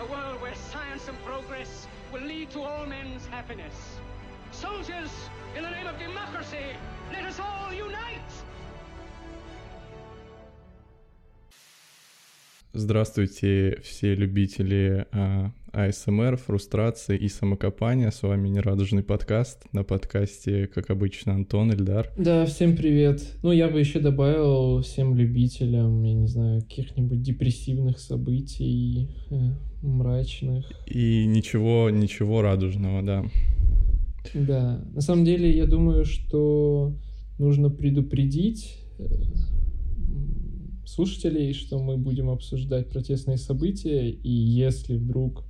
a world where science and progress will lead to all men's happiness. Soldiers, in the name of democracy, let us all unite! Здравствуйте, все любители а, АСМР, фрустрации и самокопания. С вами Нерадужный подкаст. На подкасте, как обычно, Антон, Ильдар. Да, всем привет. Ну, я бы еще добавил всем любителям, я не знаю, каких-нибудь депрессивных событий, э, мрачных. И ничего, ничего радужного, да. Да, на самом деле, я думаю, что нужно предупредить э, слушателей, что мы будем обсуждать протестные события, и если вдруг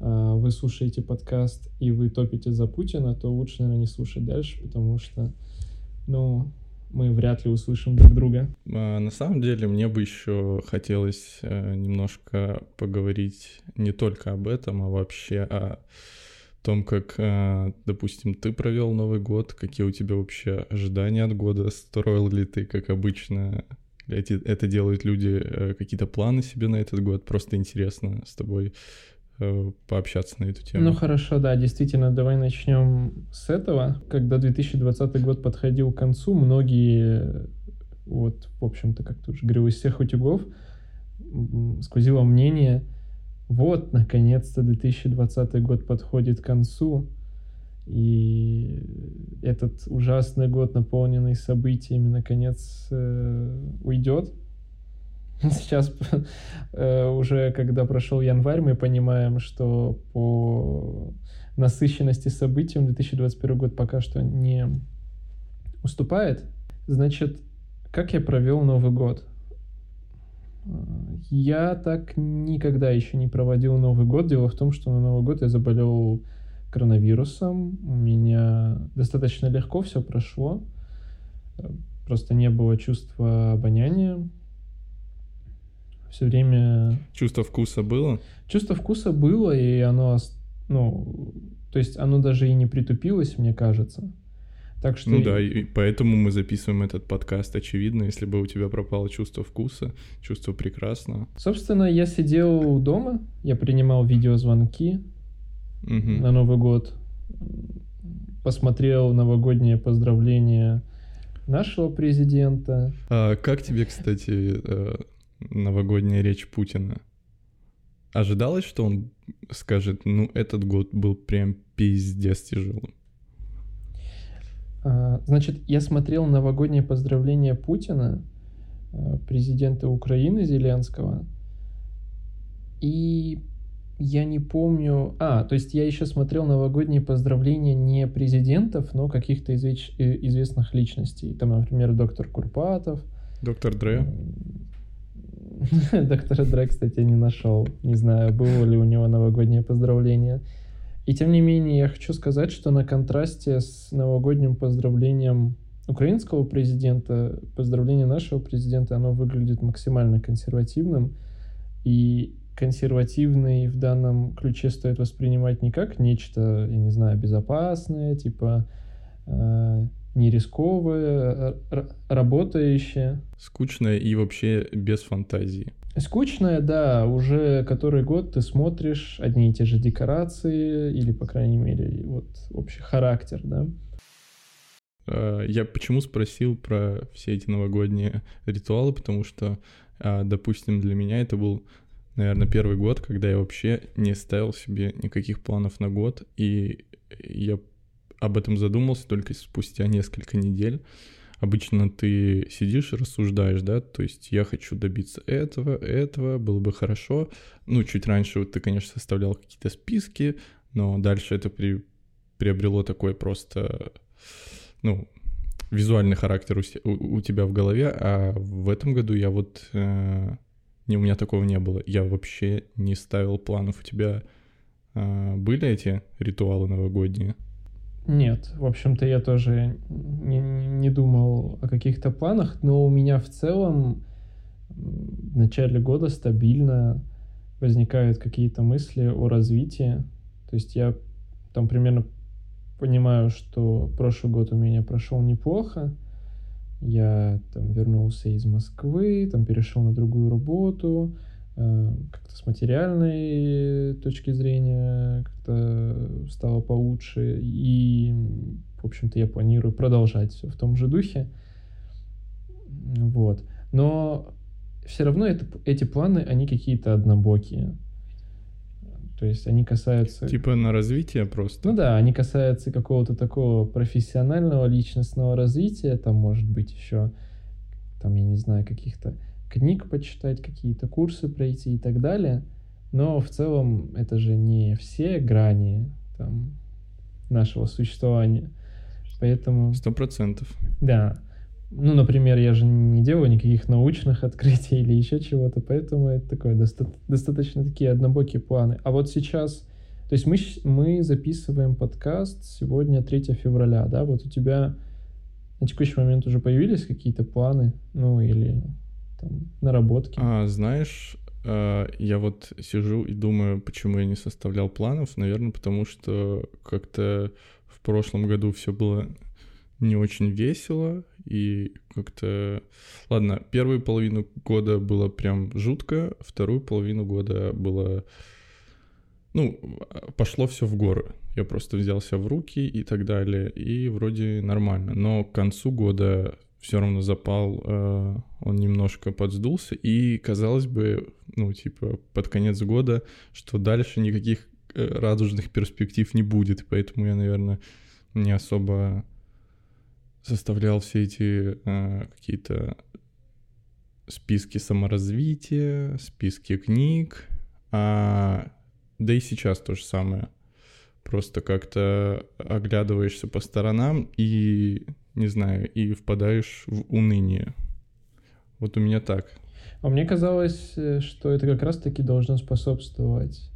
вы слушаете подкаст и вы топите за Путина, то лучше, наверное, не слушать дальше, потому что, ну, мы вряд ли услышим друг друга. А, на самом деле, мне бы еще хотелось э, немножко поговорить не только об этом, а вообще о том, как, э, допустим, ты провел Новый год, какие у тебя вообще ожидания от года, строил ли ты, как обычно, эти, это делают люди, э, какие-то планы себе на этот год, просто интересно с тобой пообщаться на эту тему. Ну хорошо, да, действительно, давай начнем с этого. Когда 2020 год подходил к концу, многие, вот, в общем-то, как ты уже говорил, из всех утюгов сквозило мнение, вот, наконец-то 2020 год подходит к концу, и этот ужасный год, наполненный событиями, наконец э, уйдет. Сейчас э, уже, когда прошел январь, мы понимаем, что по насыщенности событий 2021 год пока что не уступает. Значит, как я провел Новый год? Я так никогда еще не проводил Новый год. Дело в том, что на Новый год я заболел коронавирусом. У меня достаточно легко все прошло. Просто не было чувства обоняния. Все время... Чувство вкуса было? Чувство вкуса было, и оно, ну, то есть оно даже и не притупилось, мне кажется. Так что... Ну да, и поэтому мы записываем этот подкаст. Очевидно, если бы у тебя пропало чувство вкуса, чувство прекрасного. Собственно, я сидел дома, я принимал видеозвонки угу. на Новый год, посмотрел новогоднее поздравление нашего президента. А как тебе, кстати, э, новогодняя речь Путина? Ожидалось, что он скажет, ну, этот год был прям пиздец тяжелым? А, значит, я смотрел новогоднее поздравление Путина, э, президента Украины Зеленского, и я не помню... А, то есть я еще смотрел новогодние поздравления не президентов, но каких-то извеч... Э, известных личностей. Там, например, доктор Курпатов. Доктор Дре. Доктора Дре, кстати, не нашел. Не знаю, было ли у него новогоднее поздравление. И тем не менее, я хочу сказать, что на контрасте с новогодним поздравлением украинского президента, поздравление нашего президента, оно выглядит максимально консервативным. И консервативный в данном ключе стоит воспринимать не как нечто, я не знаю, безопасное, типа э, не рисковое, а работающее. Скучное и вообще без фантазии. Скучное, да, уже который год ты смотришь одни и те же декорации, или, по крайней мере, вот общий характер, да. А, я почему спросил про все эти новогодние ритуалы, потому что, а, допустим, для меня это был, наверное, первый год, когда я вообще не ставил себе никаких планов на год, и я об этом задумался только спустя несколько недель обычно ты сидишь и рассуждаешь, да, то есть я хочу добиться этого, этого, было бы хорошо. Ну, чуть раньше вот ты, конечно, составлял какие-то списки, но дальше это при, приобрело такой просто, ну, визуальный характер у, у, тебя в голове, а в этом году я вот, э, не, у меня такого не было, я вообще не ставил планов. У тебя э, были эти ритуалы новогодние? Нет, в общем-то, я тоже не, не думал о каких-то планах, но у меня в целом в начале года стабильно возникают какие-то мысли о развитии. То есть я там примерно понимаю, что прошлый год у меня прошел неплохо. Я там вернулся из Москвы, там перешел на другую работу, как-то с материальной точки зрения как-то стало получше. И, в общем-то, я планирую продолжать все в том же духе. Вот. Но все равно это, эти планы, они какие-то однобокие. То есть они касаются... Типа на развитие просто? Ну да, они касаются какого-то такого профессионального, личностного развития. Там может быть еще, там, я не знаю, каких-то книг почитать, какие-то курсы пройти и так далее. Но в целом это же не все грани там, нашего существования. Поэтому... Сто процентов. Да. Ну, например, я же не делаю никаких научных открытий или еще чего-то, поэтому это такое доста- достаточно такие однобокие планы. А вот сейчас, то есть мы, мы записываем подкаст сегодня 3 февраля, да, вот у тебя на текущий момент уже появились какие-то планы, ну или там, наработки? А, знаешь, а, я вот сижу и думаю, почему я не составлял планов. Наверное, потому что как-то в прошлом году все было не очень весело, и как-то... Ладно, первую половину года было прям жутко, вторую половину года было... Ну, пошло все в горы. Я просто взялся в руки и так далее, и вроде нормально. Но к концу года все равно запал, э, он немножко подсдулся, и казалось бы, ну, типа, под конец года, что дальше никаких э, радужных перспектив не будет, поэтому я, наверное, не особо составлял все эти э, какие-то списки саморазвития, списки книг, а, да и сейчас то же самое. Просто как-то оглядываешься по сторонам и, не знаю, и впадаешь в уныние. Вот у меня так. А мне казалось, э, что это как раз-таки должно способствовать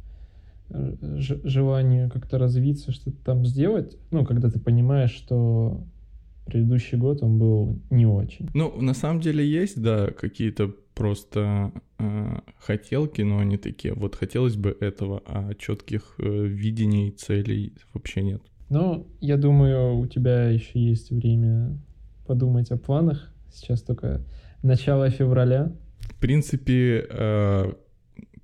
э, желанию как-то развиться, что-то там сделать. Ну, когда ты понимаешь, что предыдущий год он был не очень. Ну, на самом деле есть, да, какие-то просто э, хотелки, но они такие, вот хотелось бы этого, а четких э, видений, целей вообще нет. Ну, я думаю, у тебя еще есть время подумать о планах. Сейчас только начало февраля. В принципе, э,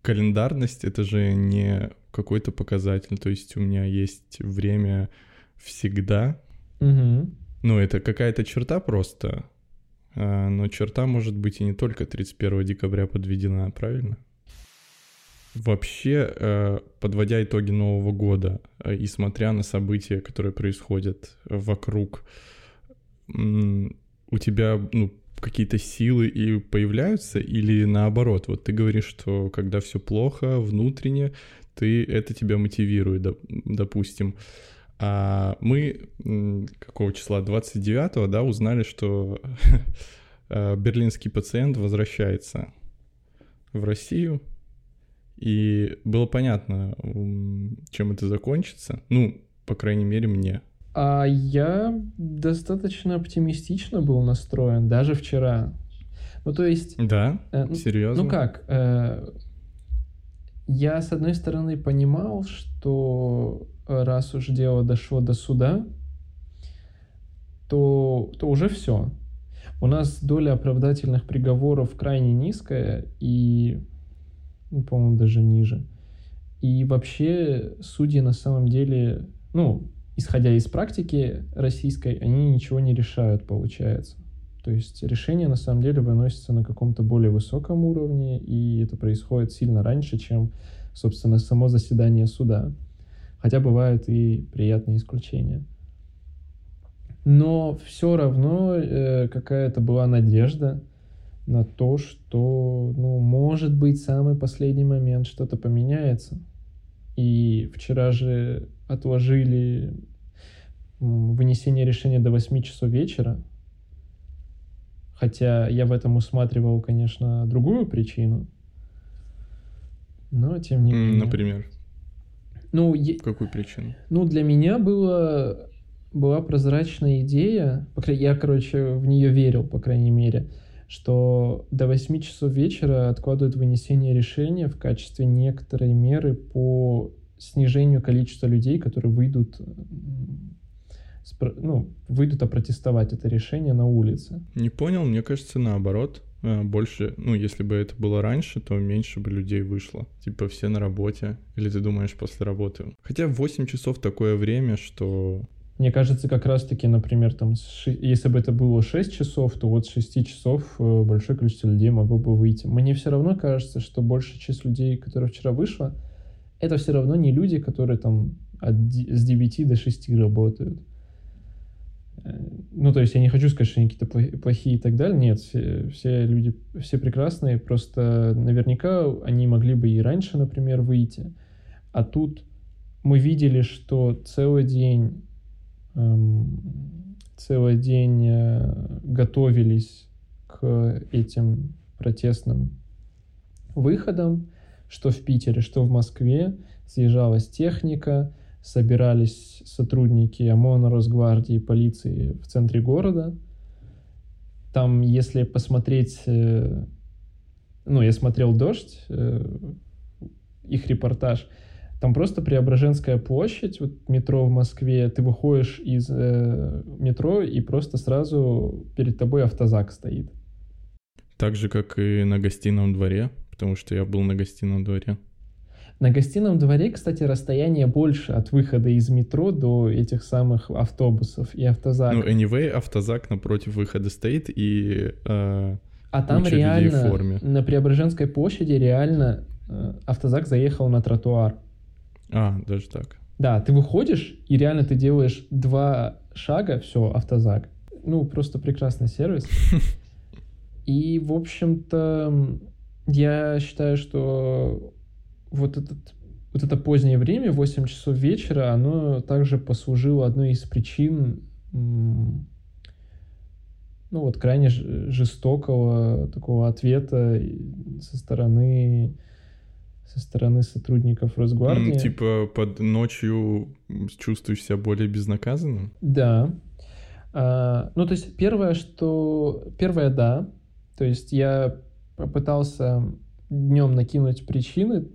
календарность это же не какой-то показатель. То есть у меня есть время всегда. Угу. Ну, это какая-то черта просто. А, но черта может быть и не только 31 декабря подведена, правильно? Вообще, э, подводя итоги Нового года э, и смотря на события, которые происходят вокруг, у тебя ну, какие-то силы и появляются, или наоборот, вот ты говоришь, что когда все плохо внутренне, ты это тебя мотивирует, допустим. А мы какого числа? 29-го, да, узнали, что э, берлинский пациент возвращается в Россию. И было понятно, чем это закончится. Ну, по крайней мере, мне. А я достаточно оптимистично был настроен, даже вчера. Ну, то есть... Да? Э, Серьезно? Ну как? Э, я, с одной стороны, понимал, что раз уж дело дошло до суда, то, то уже все. У нас доля оправдательных приговоров крайне низкая и, ну, по-моему, даже ниже. И вообще судьи на самом деле, ну, исходя из практики российской, они ничего не решают, получается. То есть решение на самом деле выносится на каком-то более высоком уровне, и это происходит сильно раньше, чем, собственно, само заседание суда. Хотя бывают и приятные исключения. Но все равно э, какая-то была надежда на то, что, ну, может быть, самый последний момент что-то поменяется. И вчера же отложили вынесение решения до 8 часов вечера. Хотя я в этом усматривал, конечно, другую причину. Но тем не менее. Например. Ну, Какую причину? Ну, для меня было, была прозрачная идея, я, короче, в нее верил, по крайней мере, что до 8 часов вечера откладывают вынесение решения в качестве некоторой меры по снижению количества людей, которые выйдут ну, выйдут опротестовать это решение на улице. Не понял, мне кажется, наоборот. Э, больше, ну, если бы это было раньше, то меньше бы людей вышло. Типа все на работе. Или ты думаешь после работы? Хотя 8 часов такое время, что... Мне кажется, как раз-таки, например, там, если бы это было 6 часов, то вот с 6 часов э, большое количество людей могло бы выйти. Мне все равно кажется, что большая часть людей, которые вчера вышла, это все равно не люди, которые там от, с 9 до 6 работают. Ну, то есть я не хочу сказать, что они какие-то плохие и так далее. Нет, все, все люди, все прекрасные. Просто наверняка они могли бы и раньше, например, выйти. А тут мы видели, что целый день, целый день э, готовились к этим протестным выходам, что в Питере, что в Москве. Съезжалась техника, собирались сотрудники ОМОНа, Росгвардии, полиции в центре города. Там, если посмотреть, э, ну, я смотрел «Дождь», э, их репортаж, там просто Преображенская площадь, вот метро в Москве, ты выходишь из э, метро, и просто сразу перед тобой автозак стоит. Так же, как и на гостином дворе, потому что я был на гостином дворе. На гостином дворе, кстати, расстояние больше от выхода из метро до этих самых автобусов и автозак. Ну, anyway, автозак напротив выхода стоит и э, А там реально, в форме. на Преображенской площади реально э, автозак заехал на тротуар. А, даже так. Да, ты выходишь, и реально ты делаешь два шага, все, автозак. Ну, просто прекрасный сервис. И, в общем-то, я считаю, что вот, этот, вот это позднее время, 8 часов вечера, оно также послужило одной из причин ну вот крайне жестокого такого ответа со стороны со стороны сотрудников Росгвардии. Типа под ночью чувствуешь себя более безнаказанным? Да. А, ну, то есть первое, что... Первое, да. То есть я попытался днем накинуть причины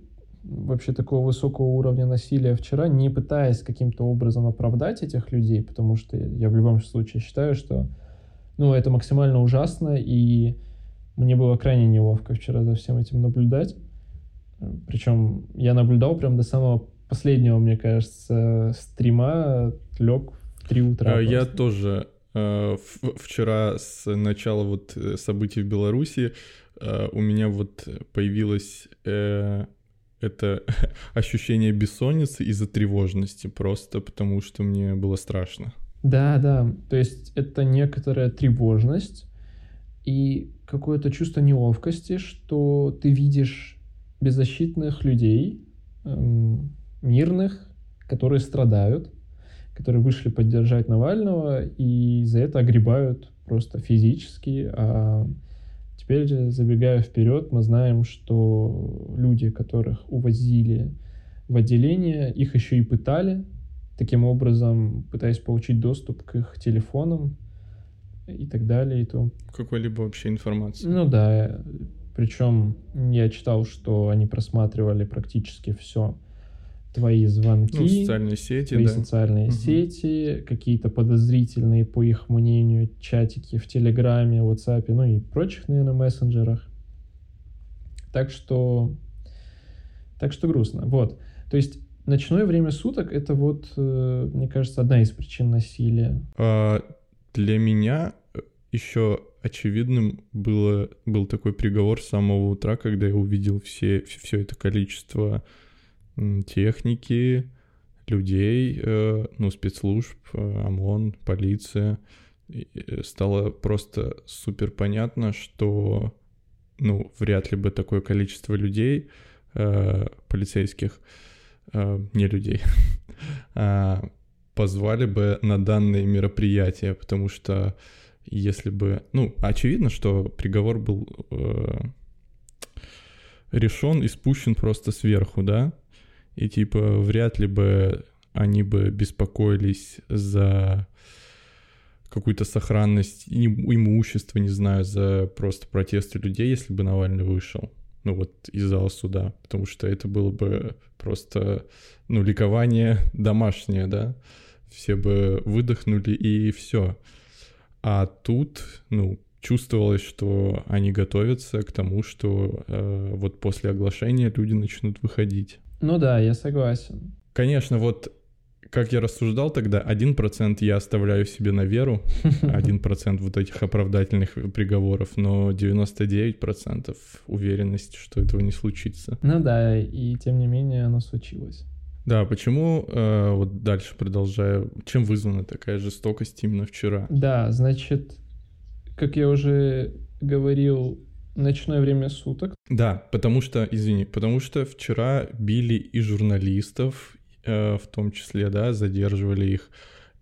вообще такого высокого уровня насилия вчера, не пытаясь каким-то образом оправдать этих людей, потому что я в любом случае считаю, что ну, это максимально ужасно, и мне было крайне неловко вчера за всем этим наблюдать. Причем я наблюдал прям до самого последнего, мне кажется, стрима, лег в 3 утра. А, я тоже э, вчера с начала вот э, событий в Беларуси э, у меня вот появилось это ощущение бессонницы из-за тревожности, просто потому что мне было страшно. Да, да, то есть это некоторая тревожность и какое-то чувство неловкости, что ты видишь беззащитных людей, эм, мирных, которые страдают, которые вышли поддержать Навального и за это огребают просто физически, а Теперь, забегая вперед, мы знаем, что люди, которых увозили в отделение, их еще и пытали, таким образом пытаясь получить доступ к их телефонам и так далее. И то... Какой-либо вообще информации. Ну да, причем я читал, что они просматривали практически все твои звонки, ну, социальные сети, твои да. социальные угу. сети, какие-то подозрительные, по их мнению, чатики в Телеграме, WhatsApp, ну и прочих, наверное, мессенджерах. Так что, так что грустно. Вот. То есть ночное время суток это вот, э, мне кажется, одна из причин насилия. А для меня еще очевидным было, был такой приговор с самого утра, когда я увидел все, все это количество техники, людей, э, ну, спецслужб, э, ОМОН, полиция. Э, стало просто супер понятно, что, ну, вряд ли бы такое количество людей, полицейских, не людей, а, позвали бы на данные мероприятия, потому что если бы... Ну, очевидно, что приговор был решен и спущен просто сверху, да, и типа вряд ли бы они бы беспокоились за какую-то сохранность имущества, не знаю, за просто протесты людей, если бы Навальный вышел. Ну вот из зала суда, потому что это было бы просто, ну, ликование домашнее, да, все бы выдохнули и все. А тут, ну, чувствовалось, что они готовятся к тому, что э, вот после оглашения люди начнут выходить. Ну да, я согласен. Конечно, вот как я рассуждал тогда, один процент я оставляю себе на веру, один процент вот этих оправдательных приговоров, но 99% уверенность, что этого не случится. Ну да, и тем не менее оно случилось. Да, почему, э, вот дальше продолжаю, чем вызвана такая жестокость именно вчера? Да, значит, как я уже говорил, ночное время суток. Да, потому что, извини, потому что вчера били и журналистов, э, в том числе, да, задерживали их,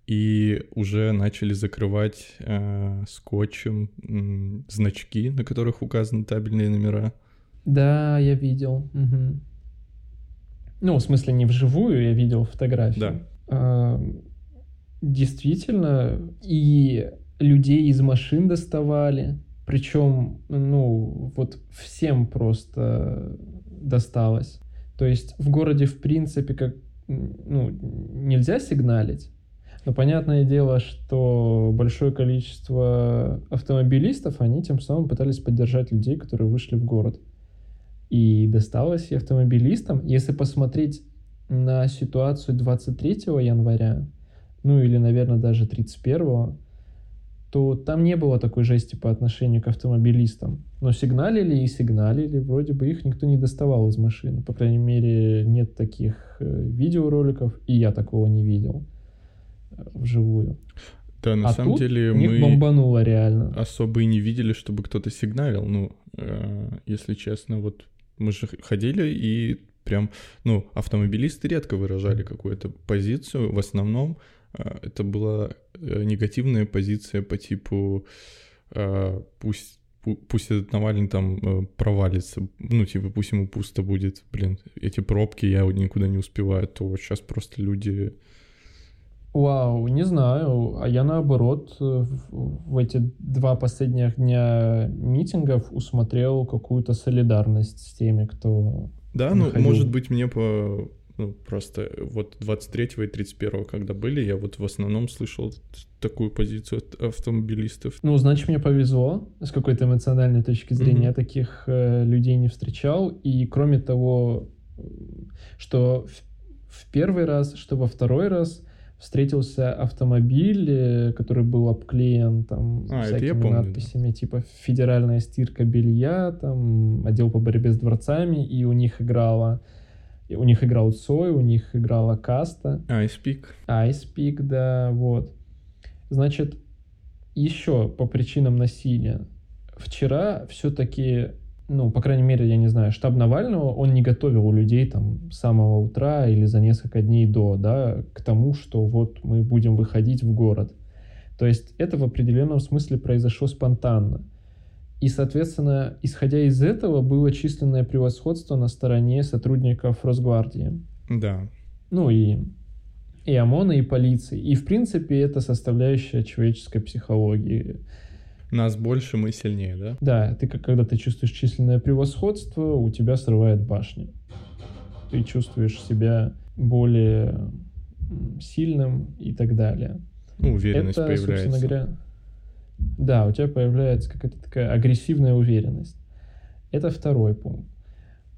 и уже начали закрывать э, скотчем э, значки, на которых указаны табельные номера. Да, я видел. Угу. Ну, в смысле, не вживую, я видел фотографии. Да. А, действительно, и людей из машин доставали. Причем, ну, вот всем просто досталось. То есть в городе, в принципе, как, ну, нельзя сигналить. Но понятное дело, что большое количество автомобилистов, они тем самым пытались поддержать людей, которые вышли в город. И досталось и автомобилистам. Если посмотреть на ситуацию 23 января, ну или, наверное, даже 31, то там не было такой жести по отношению к автомобилистам. Но сигналили и сигналили, вроде бы их никто не доставал из машины. По крайней мере, нет таких э, видеороликов, и я такого не видел э, вживую. Да, на а самом тут деле мы бомбануло реально. особо и не видели, чтобы кто-то сигналил. Ну, э, если честно, вот мы же ходили и прям, ну, автомобилисты редко выражали какую-то позицию. В основном э, это была э, негативная позиция по типу э, пусть пу- пусть этот Навальный там провалится, ну, типа, пусть ему пусто будет, блин, эти пробки, я никуда не успеваю, то вот сейчас просто люди... Вау, не знаю. А я наоборот э, в, эти два последних дня митингов усмотрел какую-то солидарность с теми, кто... Да, ну, Находил. может быть, мне по... Ну, просто вот 23 и 31, когда были, я вот в основном слышал такую позицию от автомобилистов. Ну, значит, мне повезло с какой-то эмоциональной точки зрения. Мгм. Я таких э, людей не встречал. И кроме того, м, что в, в первый раз, что во второй раз встретился автомобиль, э, который был обклеен там А, всякими помню, да. надписями, типа «Федеральная стирка белья», там «Отдел по борьбе с дворцами», и у них играла... У них играл Цой, у них играла Каста. А, и спик. Айспик, да, вот. Значит, еще по причинам насилия. Вчера все-таки, ну, по крайней мере, я не знаю, штаб Навального, он не готовил людей там с самого утра или за несколько дней до, да, к тому, что вот мы будем выходить в город. То есть это в определенном смысле произошло спонтанно. И, соответственно, исходя из этого, было численное превосходство на стороне сотрудников Росгвардии Да. ну и, и ОМОНа, и полиции. И, в принципе, это составляющая человеческой психологии. Нас больше, мы сильнее, да? Да, ты как когда ты чувствуешь численное превосходство, у тебя срывает башню. Ты чувствуешь себя более сильным и так далее. Ну, уверенность это, собственно появляется. говоря, да, у тебя появляется какая-то такая агрессивная уверенность. Это второй пункт.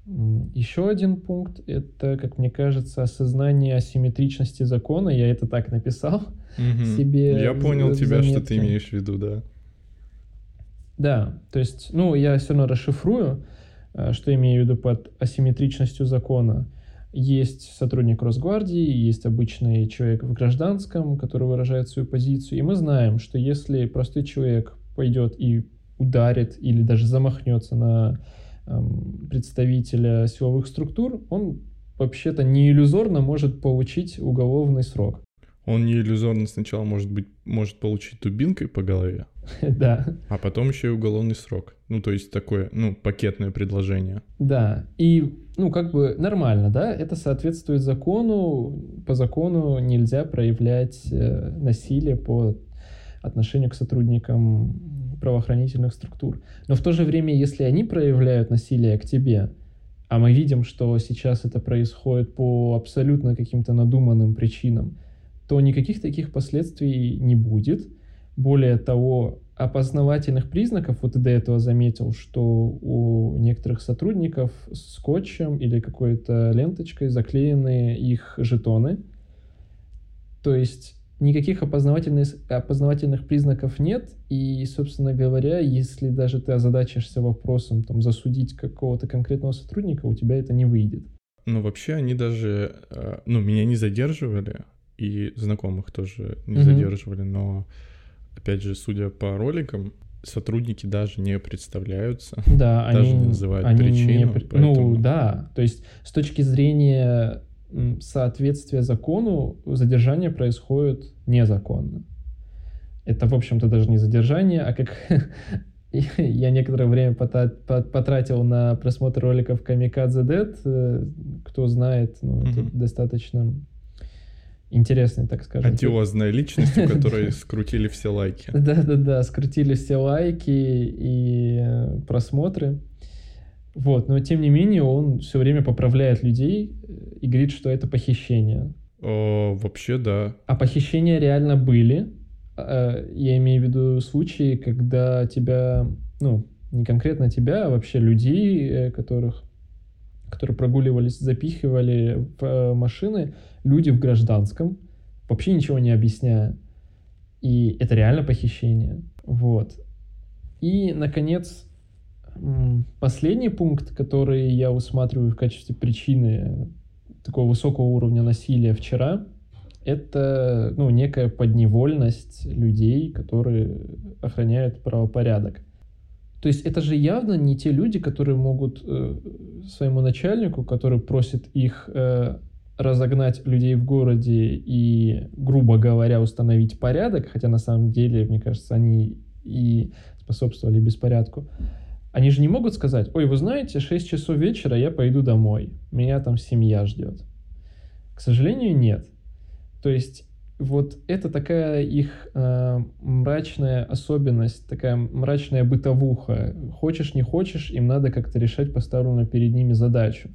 Еще один пункт — это, как мне кажется, осознание асимметричности закона. Я это так написал Мгм. себе Я понял тебя, что ты имеешь в виду, да. Да, то есть, ну, я все равно расшифрую, э, что имею в виду под асимметричностью закона. Есть сотрудник Росгвардии, есть обычный человек в гражданском, который выражает свою позицию. И мы знаем, что если простой человек пойдет и ударит или даже замахнется на эм, представителя силовых структур, он вообще-то не иллюзорно может получить уголовный срок. Он не иллюзорно сначала может быть может получить дубинкой по голове, Да. а потом еще и уголовный срок. Ну, то есть такое, ну, пакетное предложение. Да, и, ну, как бы нормально, да, это соответствует закону, по закону нельзя проявлять э, насилие по отношению к сотрудникам правоохранительных структур. Но в то же время, если они проявляют насилие к тебе, а мы видим, что сейчас это происходит по абсолютно каким-то надуманным причинам, то никаких таких последствий не будет. Более того, опознавательных признаков, вот ты до этого заметил, что у некоторых сотрудников скотчем или какой-то ленточкой заклеены их жетоны. То есть никаких опознавательных, опознавательных признаков нет, и, собственно говоря, если даже ты озадачишься вопросом там, засудить какого-то конкретного сотрудника, у тебя это не выйдет. Но вообще они даже, э, ну, меня не задерживали, и знакомых тоже не Мгм. задерживали, но, опять же, судя по роликам, сотрудники даже не представляются. Да, Даже они не называют они причину, не при- поэтому- Ну да, то есть с точки зрения соответствия закону задержание происходит незаконно. Это, в общем-то, даже не задержание, а как я некоторое время потратил на просмотр роликов Камикадзе Дед. э, Кто знает, ну, это достаточно интересный, так скажем. Одиозная личность, у которой скрутили все лайки. Да-да-да, скрутили все лайки и э, просмотры. Вот, но тем не менее он все время поправляет людей э, и говорит, что это похищение. О, вообще, да. А похищения реально были. Э, Я имею в виду случаи, когда тебя, ну, не конкретно тебя, а вообще людей, которых, которые прогуливались, запихивали в э, машины, люди в гражданском, вообще ничего не объясняя. И это реально похищение. Вот. И, наконец, последний пункт, который я усматриваю в качестве причины такого высокого уровня насилия вчера, это ну, некая подневольность людей, которые охраняют правопорядок. То есть это же явно не те люди, которые могут э, своему начальнику, который просит их э, разогнать людей в городе и, грубо говоря, установить порядок, хотя на самом деле, мне кажется, они и способствовали беспорядку, они же не могут сказать, ой, вы знаете, 6 часов вечера я пойду домой, меня там семья ждет. К сожалению, нет. То есть вот это такая их э, мрачная особенность, такая мрачная бытовуха. Хочешь, не хочешь, им надо как-то решать поставленную перед ними задачу.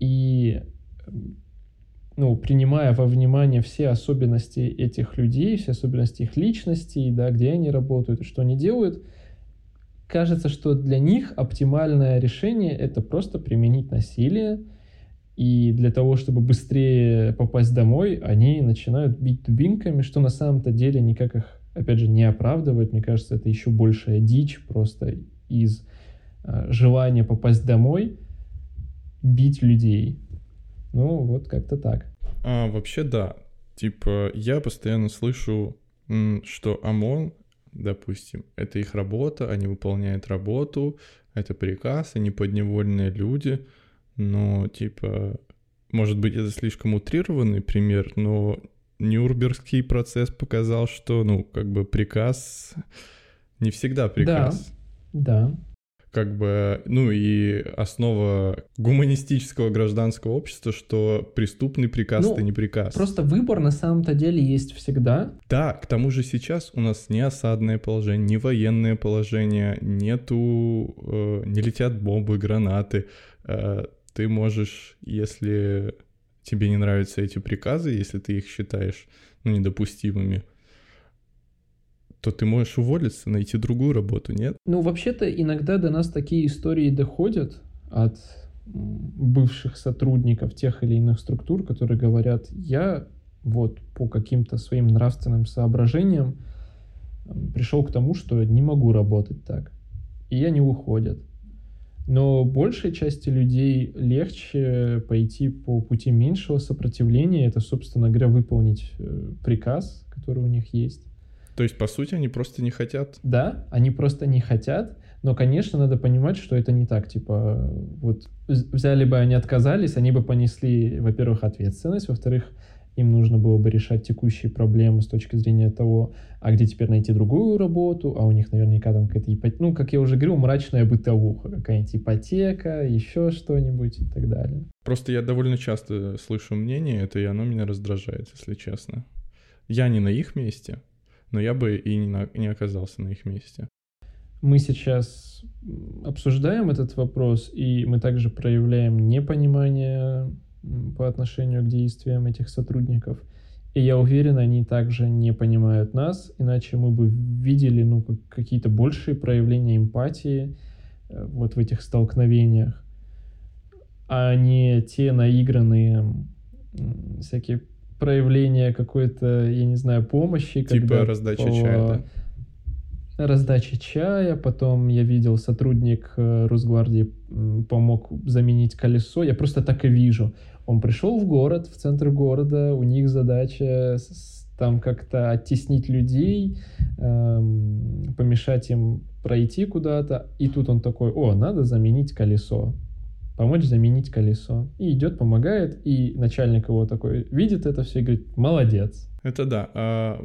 И ну, принимая во внимание все особенности этих людей, все особенности их личностей, да, где они работают и что они делают, кажется, что для них оптимальное решение — это просто применить насилие, и для того, чтобы быстрее попасть домой, они начинают бить дубинками, что на самом-то деле никак их, опять же, не оправдывает. Мне кажется, это еще большая дичь просто из э, желания попасть домой, бить людей. Ну, вот как-то так. А, вообще, да. Типа, я постоянно слышу, что ОМОН, допустим, это их работа, они выполняют работу, это приказ, они подневольные люди — но, типа, может быть, это слишком утрированный пример, но Нюрнбергский процесс показал, что, ну, как бы приказ не всегда приказ. Да, да. Как бы, ну и основа гуманистического гражданского общества, что преступный приказ ну, это не приказ. Просто выбор на самом-то деле есть всегда. Да, к тому же сейчас у нас не осадное положение, не военное положение, нету, э, не летят бомбы, гранаты. Э, ты можешь, если тебе не нравятся эти приказы, если ты их считаешь ну, недопустимыми, то ты можешь уволиться, найти другую работу, нет? Ну, вообще-то иногда до нас такие истории доходят от бывших сотрудников тех или иных структур, которые говорят, я вот по каким-то своим нравственным соображениям пришел к тому, что не могу работать так. И они уходят. Но большей части людей легче пойти по пути меньшего сопротивления. Это, собственно говоря, выполнить э, приказ, который у них есть. То есть, по сути, они просто не хотят? Да, они просто не хотят. Но, конечно, надо понимать, что это не так. Типа, вот взяли бы они отказались, они бы понесли, во-первых, ответственность, во-вторых, им нужно было бы решать текущие проблемы с точки зрения того, а где теперь найти другую работу, а у них наверняка там какая-то ипотека, ну, как я уже говорил, мрачная бытовуха, какая-нибудь ипотека, еще что-нибудь и так далее. Просто я довольно часто слышу мнение, это и оно меня раздражает, если честно. Я не на их месте, но я бы и не, на, не оказался на их месте. Мы сейчас обсуждаем этот вопрос, и мы также проявляем непонимание по отношению к действиям этих сотрудников. И я уверен, они также не понимают нас, иначе мы бы видели ну, какие-то большие проявления эмпатии э, вот в этих столкновениях, а не те наигранные всякие проявления какой-то, я не знаю, помощи. Типа раздача по... чая, да? Раздача чая, потом я видел сотрудник э, Росгвардии помог заменить колесо, я просто так и вижу. Он пришел в город, в центр города, у них задача там как-то оттеснить людей, эм, помешать им пройти куда-то, и тут он такой, о, надо заменить колесо, помочь заменить колесо. И идет, помогает, и начальник его такой видит это все и говорит, молодец. Это да. А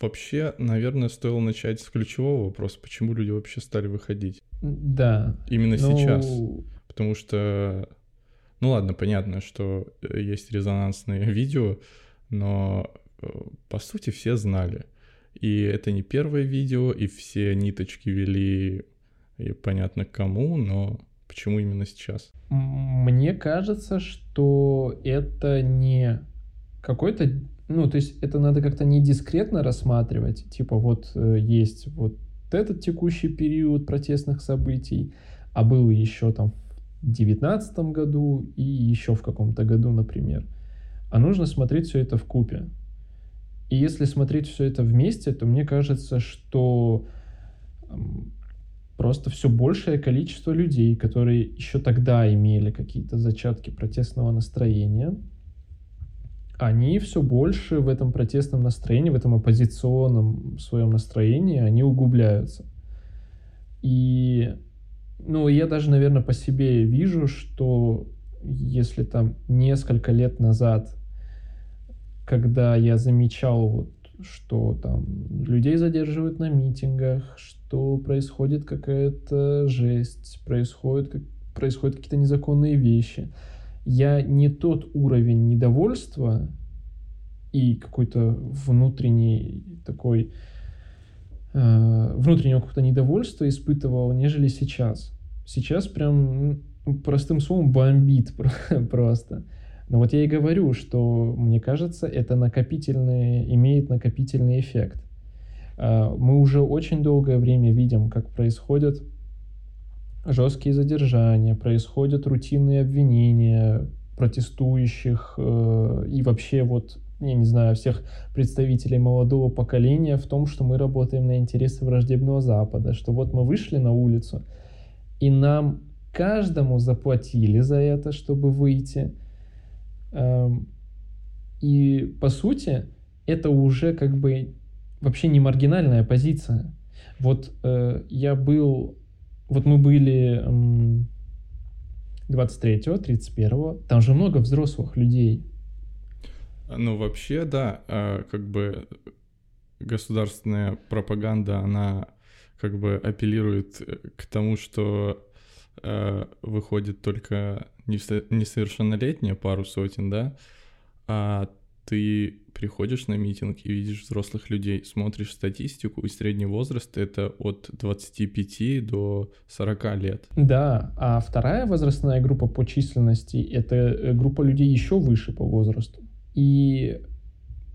вообще, наверное, стоило начать с ключевого вопроса, почему люди вообще стали выходить. Да. Именно ну... сейчас. Потому что ну ладно, понятно, что э, есть резонансные видео, но э, по сути все знали. И это не первое видео, и все ниточки вели и понятно кому, но почему именно сейчас? Мне кажется, что это не какой-то... Ну, то есть это надо как-то не дискретно рассматривать. Типа вот э, есть вот этот текущий период протестных событий, а был еще там 2019 году и еще в каком-то году, например. А нужно смотреть все это в купе. И если смотреть все это вместе, то мне кажется, что просто все большее количество людей, которые еще тогда имели какие-то зачатки протестного настроения, они все больше в этом протестном настроении, в этом оппозиционном своем настроении, они углубляются. И, ну, я даже, наверное, по себе вижу, что если там несколько лет назад, когда я замечал вот что там людей задерживают на митингах, что происходит какая-то жесть, происходит, как, происходят какие-то незаконные вещи. Я не тот уровень недовольства и какой-то внутренний такой внутреннего какого-то недовольства испытывал, нежели сейчас. Сейчас прям простым словом бомбит просто. Но вот я и говорю, что мне кажется, это накопительный, имеет накопительный эффект. А, мы уже очень долгое время видим, как происходят жесткие задержания, происходят рутинные обвинения протестующих э, и вообще вот, я не знаю, всех представителей молодого поколения в том, что мы работаем на интересы враждебного Запада, что вот мы вышли на улицу, и нам каждому заплатили за это, чтобы выйти – Эм, и по сути это уже как бы вообще не маргинальная позиция. Вот э, я был, вот мы были э, 23-го, 31-го, там же много взрослых людей. Ну, вообще, да, а, как бы государственная пропаганда, она как бы апеллирует к тому, что э, выходит только несовершеннолетняя, пару сотен, да, а ты приходишь на митинг и видишь взрослых людей, смотришь статистику, и средний возраст — это от 25 до 40 лет. Да, а вторая возрастная группа по численности — это э, группа людей еще выше по возрасту. И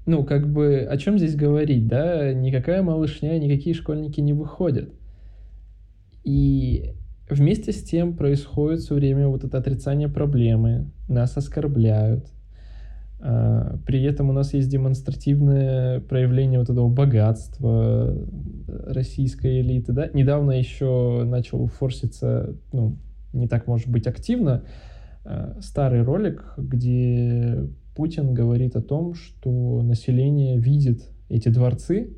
ну, как бы, о чем здесь говорить, да? Никакая малышня, никакие школьники не выходят. И Вместе с тем происходит все время вот это отрицание проблемы, нас оскорбляют. А, при этом у нас есть демонстративное проявление вот этого богатства российской элиты. Да? Недавно еще начал форситься, ну, не так может быть активно, а, старый ролик, где Путин говорит о том, что население видит эти дворцы,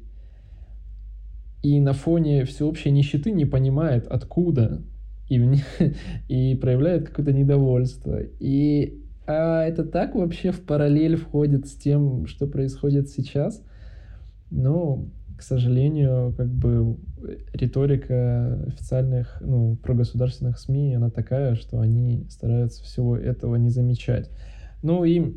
и на фоне всеобщей нищеты не понимает, откуда и, в, и проявляет какое-то недовольство. И а это так вообще в параллель входит с тем, что происходит сейчас. Но, к сожалению, как бы риторика официальных, ну, прогосударственных СМИ, она такая, что они стараются всего этого не замечать. Ну и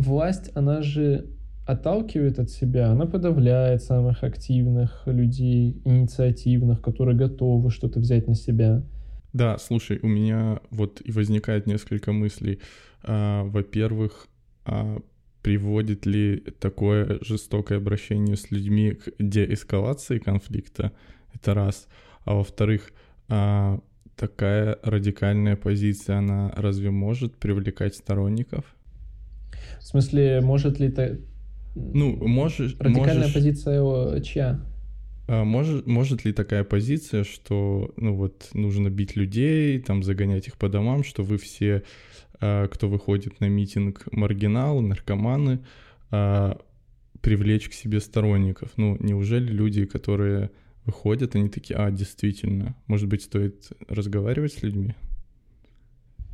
власть, она же отталкивает от себя, она подавляет самых активных людей, инициативных, которые готовы что-то взять на себя. Да, слушай, у меня вот и возникает несколько мыслей. А, во-первых, а приводит ли такое жестокое обращение с людьми к деэскалации конфликта? Это раз. А во-вторых, а, такая радикальная позиция, она разве может привлекать сторонников? В смысле, может ли ну, можешь... Радикальная можешь... позиция чья? А, может, может ли такая позиция, что, ну вот, нужно бить людей, там, загонять их по домам, что вы все, а, кто выходит на митинг, маргиналы, наркоманы, а, привлечь к себе сторонников? Ну, неужели люди, которые выходят, они такие, а, действительно, может быть, стоит разговаривать с людьми?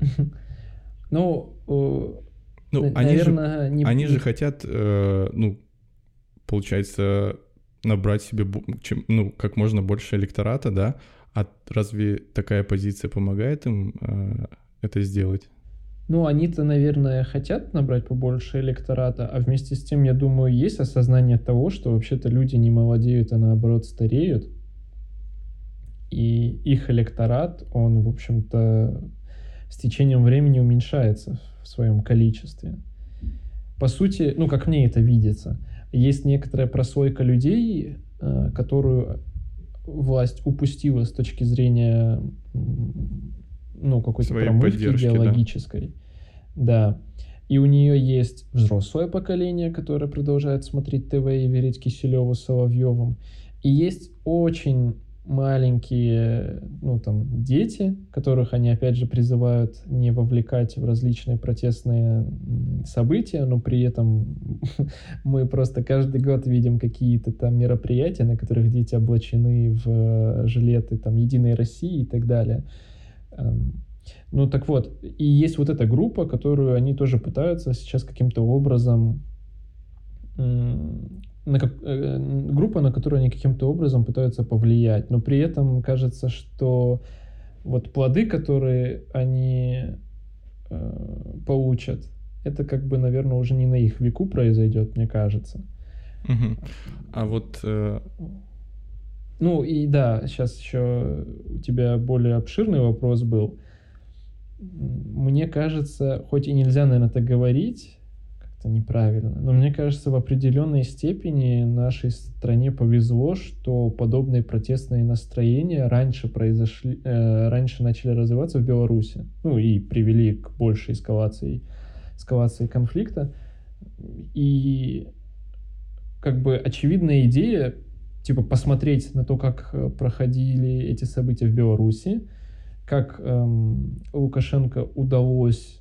Ну, ну, они же, не... они же хотят, э, ну, получается, набрать себе, чем, ну, как можно больше электората, да? А разве такая позиция помогает им э, это сделать? Ну, они-то, наверное, хотят набрать побольше электората, а вместе с тем, я думаю, есть осознание того, что вообще-то люди не молодеют, а наоборот стареют. И их электорат, он, в общем-то, с течением времени уменьшается в своем количестве. По сути, ну, как мне это видится, есть некоторая прослойка людей, э, которую власть упустила с точки зрения ну, какой-то промывки идеологической. Да. да. И у нее есть взрослое поколение, которое продолжает смотреть ТВ и верить Киселеву Соловьевым. И есть очень маленькие, ну, там, дети, которых они, опять же, призывают не вовлекать в различные протестные события, но при этом мы просто каждый год видим какие-то там мероприятия, на которых дети облачены в жилеты, там, Единой России и так далее. Эм, ну, так вот, и есть вот эта группа, которую они тоже пытаются сейчас каким-то образом на как, э, группа, на которую они каким-то образом пытаются повлиять, но при этом кажется, что вот плоды, которые они э, получат, это как бы, наверное, уже не на их веку произойдет, мне кажется. Угу. А вот... Э... Ну и да, сейчас еще у тебя более обширный вопрос был. Мне кажется, хоть и нельзя, наверное, так говорить, это неправильно. Но мне кажется, в определенной степени нашей стране повезло, что подобные протестные настроения раньше произошли, э, раньше начали развиваться в Беларуси, ну и привели к большей эскалации, эскалации конфликта. И как бы очевидная идея, типа посмотреть на то, как э, проходили эти события в Беларуси, как эм, Лукашенко удалось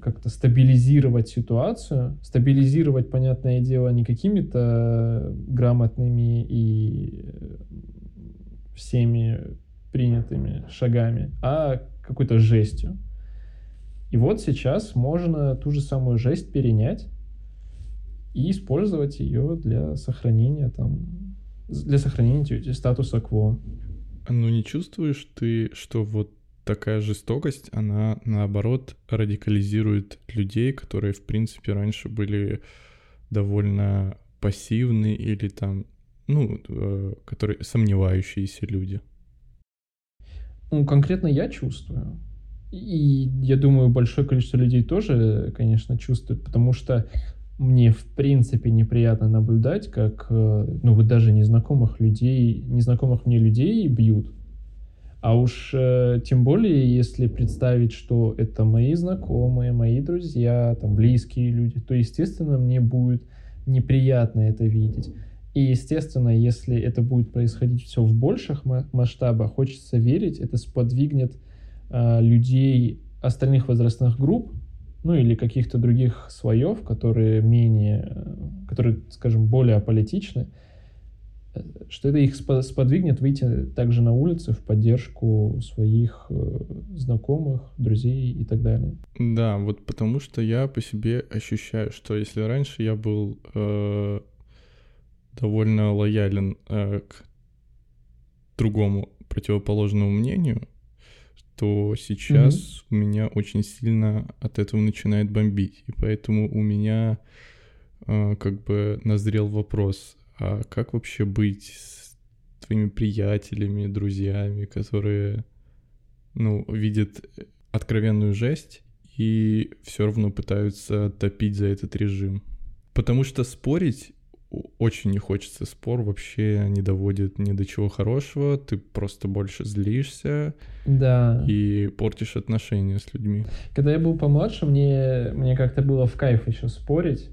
как-то стабилизировать ситуацию, стабилизировать, понятное дело, не какими-то грамотными и всеми принятыми шагами, а какой-то жестью. И вот сейчас можно ту же самую жесть перенять и использовать ее для сохранения там для сохранения статуса кво. Ну не чувствуешь ты, что вот такая жестокость, она наоборот радикализирует людей, которые, в принципе, раньше были довольно пассивны или там, ну, э, которые сомневающиеся люди. Ну, конкретно я чувствую. И я думаю, большое количество людей тоже, конечно, чувствует, потому что мне в принципе неприятно наблюдать, как, э, ну, вот даже незнакомых людей, незнакомых мне людей бьют. А уж э, тем более, если представить, что это мои знакомые, мои друзья, там, близкие люди, то, естественно, мне будет неприятно это видеть. И, естественно, если это будет происходить все в больших масштабах, хочется верить, это сподвигнет э, людей остальных возрастных групп, ну или каких-то других слоев, которые менее, э, которые, скажем, более аполитичны, что это их сподвигнет выйти также на улицы в поддержку своих э, знакомых, друзей и так далее. Да, вот потому что я по себе ощущаю, что если раньше я был э, довольно лоялен э, к другому противоположному мнению, то сейчас mm-hmm. у меня очень сильно от этого начинает бомбить. И поэтому у меня э, как бы назрел вопрос, а как вообще быть с твоими приятелями, друзьями, которые, ну, видят откровенную жесть и все равно пытаются топить за этот режим? Потому что спорить очень не хочется. Спор вообще не доводит ни до чего хорошего. Ты просто больше злишься. Да. И портишь отношения с людьми. Когда я был помладше, мне, мне как-то было в кайф еще спорить.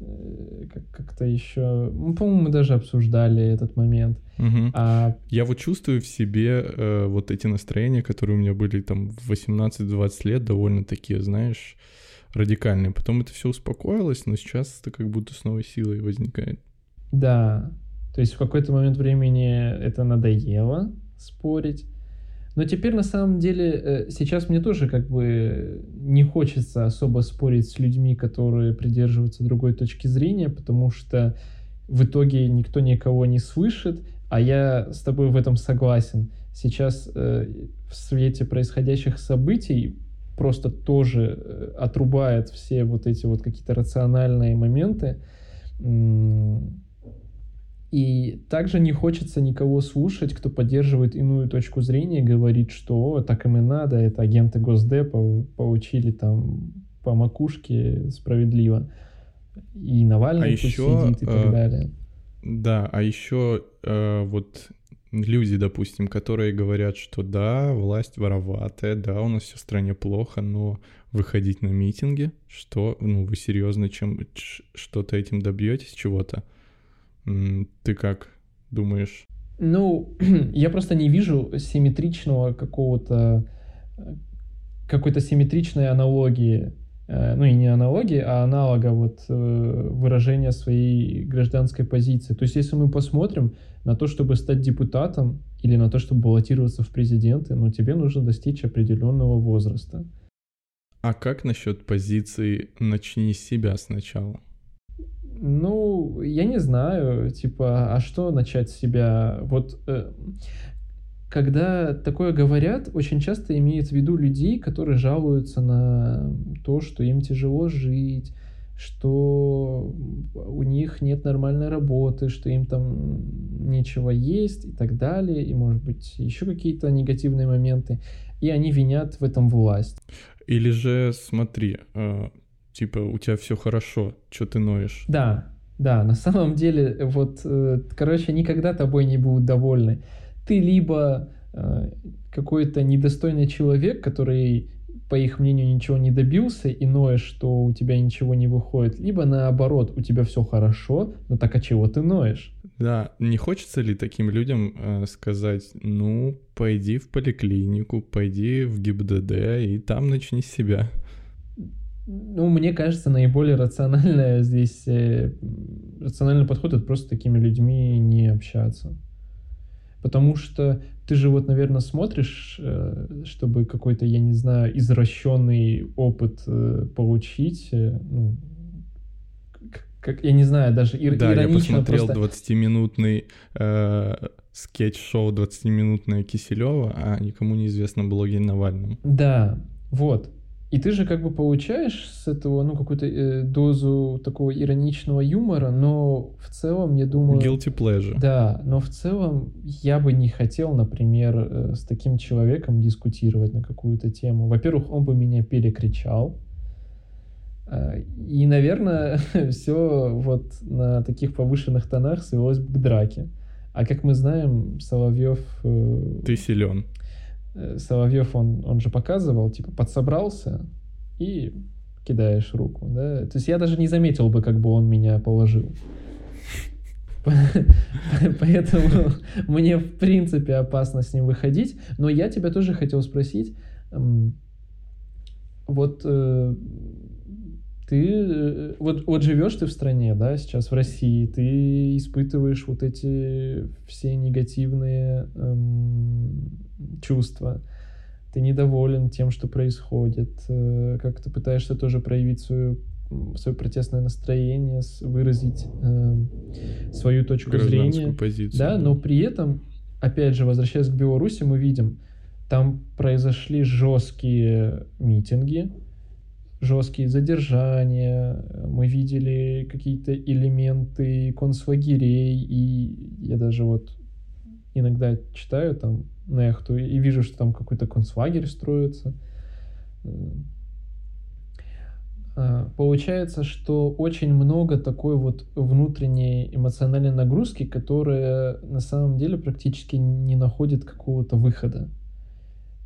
Э, как-то еще... Ну, по-моему, мы даже обсуждали этот момент. Угу. А... Я вот чувствую в себе э, вот эти настроения, которые у меня были там в 18-20 лет, довольно такие, знаешь, радикальные. Потом это все успокоилось, но сейчас это как будто с новой силой возникает. Да. То есть в какой-то момент времени это надоело спорить, но теперь на самом деле э, сейчас мне тоже как бы не хочется особо спорить с людьми, которые придерживаются другой точки зрения, потому что в итоге никто никого не слышит, а я с тобой в этом согласен. Сейчас э, в свете происходящих событий просто тоже э, отрубает все вот эти вот какие-то рациональные моменты. И также не хочется никого слушать, кто поддерживает иную точку зрения, говорит, что так им и надо, это агенты Госдепа получили там по макушке справедливо. И Навальный а еще, сидит и так э, далее. Да, а еще э, вот люди, допустим, которые говорят, что да, власть вороватая, да, у нас все в стране плохо, но выходить на митинги, что, ну, вы серьезно чем что-то этим добьетесь, чего-то? Ты как думаешь? Ну, я просто не вижу симметричного какого-то какой-то симметричной аналогии, э, ну и не аналогии, а аналога вот э, выражения своей гражданской позиции. То есть если мы посмотрим на то, чтобы стать депутатом или на то, чтобы баллотироваться в президенты, ну тебе нужно достичь определенного возраста. А как насчет позиции «начни с себя сначала»? Ну, я не знаю, типа, а что начать с себя? Вот э, когда такое говорят, очень часто имеют в виду людей, которые жалуются на то, что им тяжело жить, что у них нет нормальной работы, что им там нечего есть и так далее, и, может быть, еще какие-то негативные моменты, и они винят в этом власть. Или же, смотри, э, типа, у тебя все хорошо, что ты ноешь? Да, да, на самом деле, вот, э, короче, никогда тобой не будут довольны ты либо э, какой-то недостойный человек, который, по их мнению, ничего не добился, и ноешь, что у тебя ничего не выходит, либо наоборот, у тебя все хорошо, но так а чего ты ноешь? Да, не хочется ли таким людям э, сказать, ну, пойди в поликлинику, пойди в ГИБДД и там начни с себя? Ну, мне кажется, наиболее рациональное здесь, э, рациональный подход — это просто такими людьми не общаться. Потому что ты же вот, наверное, смотришь, э, чтобы какой-то, я не знаю, извращенный опыт э, получить, э, ну, как, я не знаю, даже ир- да, иронично я посмотрел просто... 20-минутный э, скетч-шоу 20-минутное Киселева, а никому неизвестно блоге Навального. Да, вот. И ты же как бы получаешь с этого, ну, какую-то э, дозу такого ироничного юмора, но в целом, я думаю... Guilty pleasure. Да, но в целом я бы не хотел, например, э, с таким человеком дискутировать на какую-то тему. Во-первых, он бы меня перекричал. Э, и, наверное, все вот на таких повышенных тонах свелось бы к драке. А как мы знаем, Соловьев... Э, ты силен. Э, Соловьев, он, он же показывал, типа, подсобрался и кидаешь руку, да. То есть я даже не заметил бы, как бы он меня положил. Поэтому мне, в принципе, опасно с ним выходить. Но я тебя тоже хотел спросить. Вот э, ты э, вот, вот живешь ты в стране, да, сейчас в России, ты испытываешь вот эти все негативные эм, чувства, ты недоволен тем, что происходит, э, как ты пытаешься тоже проявить свою свое протестное настроение, выразить э, свою точку зрения. Позицию, да, да, но при этом, опять же, возвращаясь к Беларуси, мы видим, там произошли жесткие митинги, жесткие задержания, мы видели какие-то элементы концлагерей, и я даже вот иногда читаю там Нехту и вижу, что там какой-то концлагерь строится. А, получается, что очень много такой вот внутренней эмоциональной нагрузки, которая на самом деле практически не находит какого-то выхода.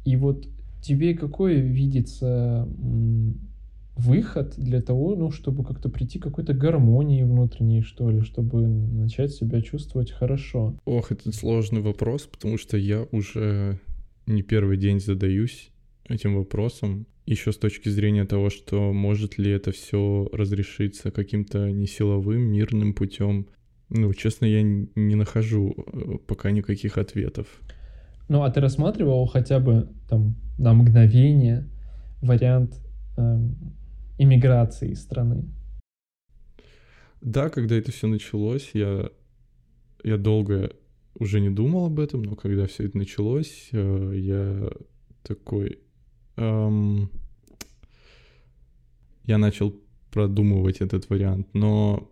И вот тебе какой видится выход для того, ну, чтобы как-то прийти к какой-то гармонии внутренней, что ли, чтобы начать себя чувствовать хорошо? Ох, это сложный вопрос, потому что я уже не первый день задаюсь этим вопросом. Еще с точки зрения того, что может ли это все разрешиться каким-то несиловым, мирным путем. Ну, честно, я не нахожу э, пока никаких ответов. Ну, а ты рассматривал хотя бы там на мгновение вариант иммиграции страны. Да, когда это все началось, я, я долго уже не думал об этом, но когда все это началось, э, я такой... Эм, я начал продумывать этот вариант, но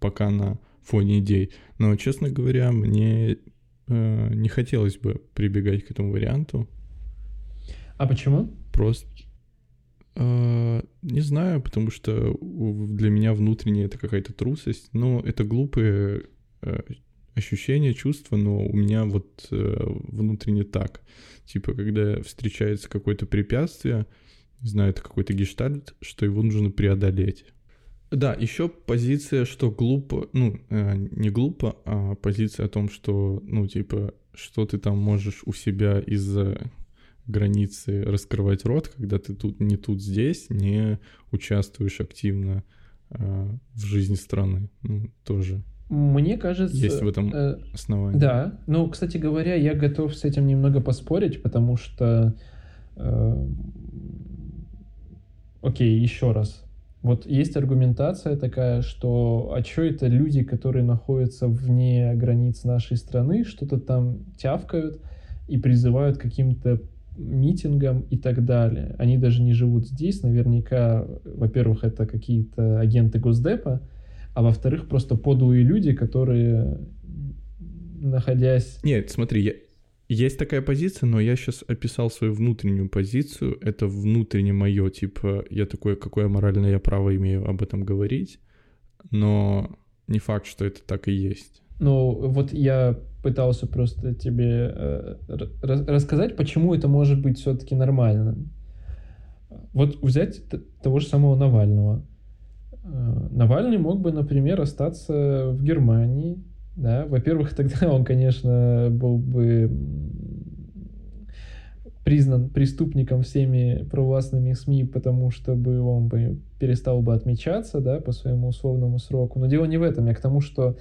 пока на фоне идей. Но, честно говоря, мне э, не хотелось бы прибегать к этому варианту. А почему? Просто а, не знаю, потому что для меня внутренне это какая-то трусость, но это глупые э, ощущения, чувства, но у меня вот э, внутренне так. Типа, когда встречается какое-то препятствие, не знаю, это какой-то гештальт, что его нужно преодолеть. Да, еще позиция, что глупо, ну, э, не глупо, а позиция о том, что, ну, типа, что ты там можешь у себя из-за границы раскрывать рот, когда ты тут не тут здесь, не участвуешь активно э, в жизни страны. Ну, тоже. Мне кажется... Есть в этом э, основании. Да. Ну, кстати говоря, я готов с этим немного поспорить, потому что... Э, окей, еще раз. Вот есть аргументация такая, что а что это люди, которые находятся вне границ нашей страны, что-то там тявкают и призывают к каким-то митингам и так далее. Они даже не живут здесь. Наверняка, во-первых, это какие-то агенты Госдепа, а во-вторых, просто подлые люди, которые, находясь... Нет, смотри, я, есть такая позиция, но я сейчас описал свою внутреннюю позицию. Это внутренне мое, типа, я такое, какое моральное я право имею об этом говорить, но не факт, что это так и есть. Ну, вот я пытался просто тебе э, рассказать, почему это может быть все-таки нормально. Вот взять того же самого Навального. Э, Навальный мог бы, например, остаться в Германии. Да? Во-первых, тогда он, конечно, был бы признан преступником всеми провластными СМИ, потому что бы он бы перестал бы отмечаться да, по своему условному сроку. Но дело не в этом, я к тому, что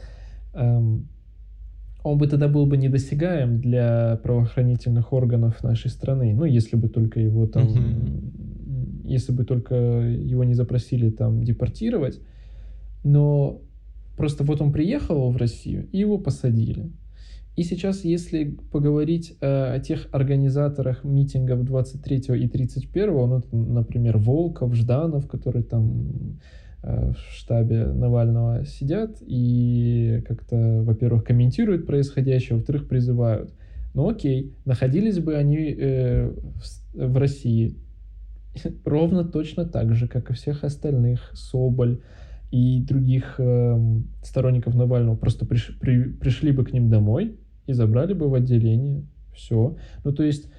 он бы тогда был бы недосягаем для правоохранительных органов нашей страны. Ну, если бы только его там, mm-hmm. если бы только его не запросили там депортировать. Но просто вот он приехал в Россию, и его посадили. И сейчас, если поговорить э, о тех организаторах митингов 23 и 31, ну, например, Волков, Жданов, который там в штабе Навального сидят и как-то, во-первых, комментируют происходящее, во-вторых, призывают. Ну окей, находились бы они э, в, в России ровно точно так же, как и всех остальных, Соболь и других э, сторонников Навального, просто приш, при, пришли бы к ним домой и забрали бы в отделение. Все. Ну то есть...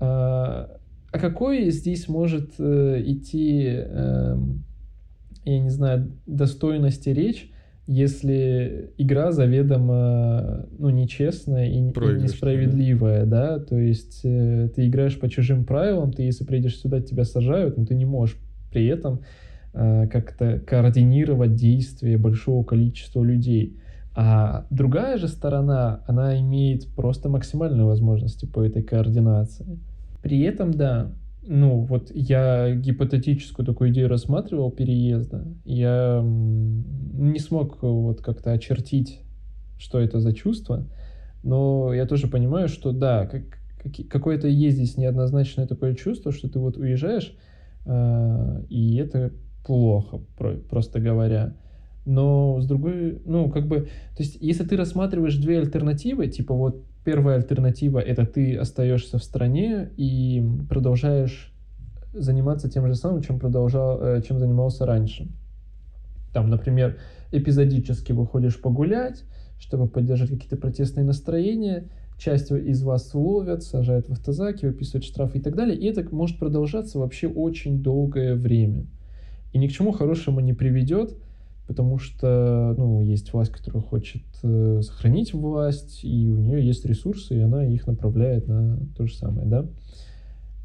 Э, а какой здесь может э, идти... Э, я не знаю, достойности речь, если игра заведомо, ну, нечестная и, и несправедливая, да, то есть э, ты играешь по чужим правилам, ты, если придешь сюда, тебя сажают, но ты не можешь при этом э, как-то координировать действия большого количества людей. А другая же сторона, она имеет просто максимальные возможности по этой координации. При этом, да, ну, вот я гипотетическую такую идею рассматривал переезда. Я не смог вот как-то очертить, что это за чувство, но я тоже понимаю, что да, как, какое-то есть здесь неоднозначное такое чувство, что ты вот уезжаешь, э, и это плохо, про, просто говоря. Но с другой, ну, как бы, то есть, если ты рассматриваешь две альтернативы, типа вот Первая альтернатива — это ты остаешься в стране и продолжаешь заниматься тем же самым, чем, продолжал, э, чем занимался раньше. Там, например, эпизодически выходишь погулять, чтобы поддержать какие-то протестные настроения, часть из вас ловят, сажают в автозаки, выписывают штрафы и так далее. И это может продолжаться вообще очень долгое время. И ни к чему хорошему не приведет, потому что, ну, есть власть, которая хочет э, сохранить власть, и у нее есть ресурсы, и она их направляет на то же самое, да.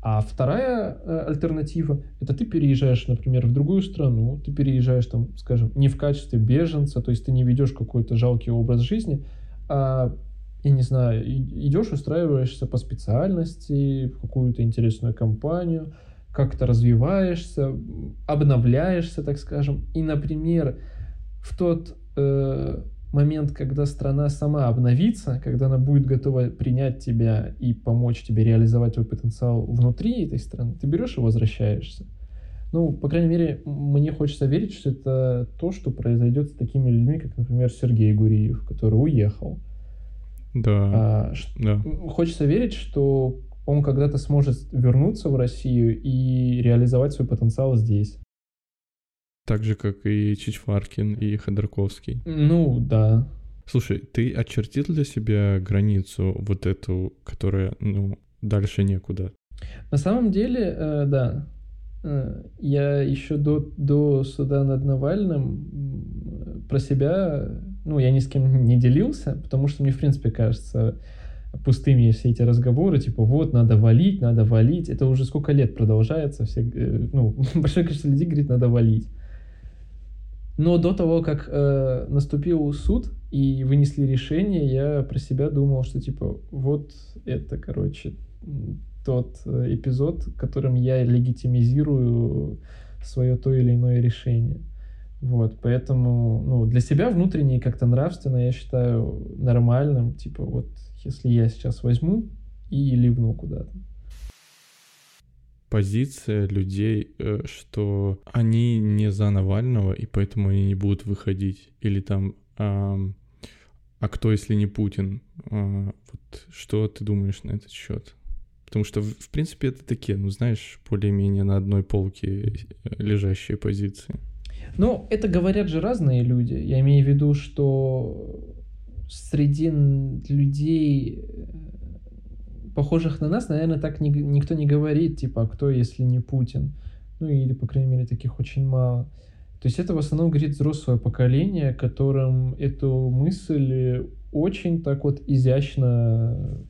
А вторая э, альтернатива — это ты переезжаешь, например, в другую страну, ты переезжаешь там, скажем, не в качестве беженца, то есть ты не ведешь какой-то жалкий образ жизни, а, я не знаю, идешь, устраиваешься по специальности, в какую-то интересную компанию — как-то развиваешься, обновляешься, так скажем. И, например, в тот э, момент, когда страна сама обновится, когда она будет готова принять тебя и помочь тебе реализовать твой потенциал внутри этой страны, ты берешь и возвращаешься. Ну, по крайней мере, мне хочется верить, что это то, что произойдет с такими людьми, как, например, Сергей Гуриев, который уехал. Да. А, да. Хочется верить, что он когда-то сможет вернуться в Россию и реализовать свой потенциал здесь. Так же, как и Чичваркин и Ходорковский. Ну, да. Слушай, ты очертил для себя границу вот эту, которая, ну, дальше некуда? На самом деле, э, да. э, я еще до, до суда над Навальным про себя, ну, я ни с кем не делился, потому что мне, в принципе, кажется, пустыми все эти разговоры, типа, вот, надо валить, надо валить. Это уже сколько лет продолжается. Все, э, ну, большое количество людей говорит, надо валить. Но до того, как э, наступил суд и вынесли решение, я про себя думал, что, типа, вот это, короче, тот э, эпизод, которым я легитимизирую свое то или иное решение. Вот, поэтому, ну, для себя внутренне как-то нравственно я считаю нормальным, типа, вот, если я сейчас возьму и ливну куда-то. Позиция людей, э, что они не за Навального, и поэтому они не будут выходить. Или там, а, а кто, если не Путин? А, вот что ты думаешь на этот счет? Потому что, в принципе, это такие, ну, знаешь, более-менее на одной полке э, лежащие позиции. Ну, это говорят же разные люди. Я имею в виду, что среди людей, э, похожих на нас, наверное, так ни, никто не говорит, типа, а кто, если не Путин? Ну, или, по крайней мере, таких очень мало. То есть это в основном говорит взрослое поколение, которым эту мысль очень так вот изящно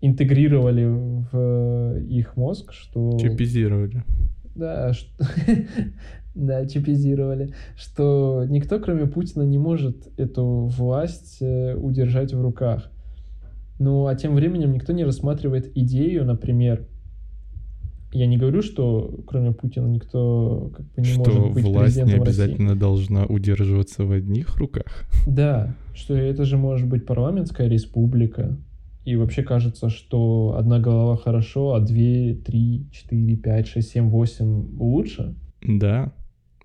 интегрировали в их мозг, что... Чипизировали. Да, что... да, чипизировали, что никто, кроме Путина, не может эту власть э, удержать в руках. Ну, а тем временем никто не рассматривает идею, например, я не говорю, что кроме Путина никто как бы не что может быть власть не президентом обязательно России. должна удерживаться в одних руках. Да, что это же может быть парламентская республика. И вообще кажется, что одна голова хорошо, а две, три, четыре, пять, шесть, семь, восемь лучше. Да,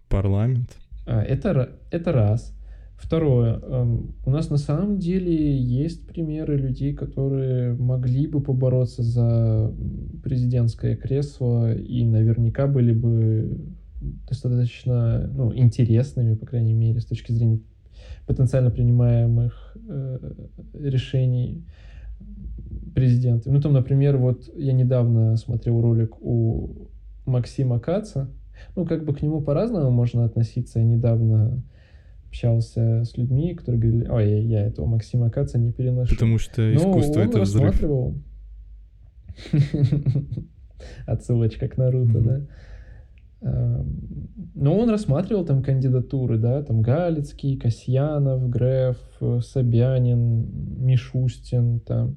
парламент. А, это, это раз. Второе. эм, У нас на самом деле есть примеры людей, которые могли бы побороться за президентское кресло и наверняка были бы достаточно ну, интересными, по крайней мере, с точки зрения потенциально принимаемых э, решений президента. Ну, там, например, вот я недавно смотрел ролик у Максима Каца. Ну, как бы к нему по-разному можно относиться. Я недавно общался с людьми, которые говорили, ой, я, я этого Максима Каца не переношу. Потому что Но искусство — это взрыв. рассматривал... Отсылочка к Наруто, да? Эм, Но он рассматривал там кандидатуры, да, там Галицкий, Касьянов, Греф, Собянин, Мишустин, там,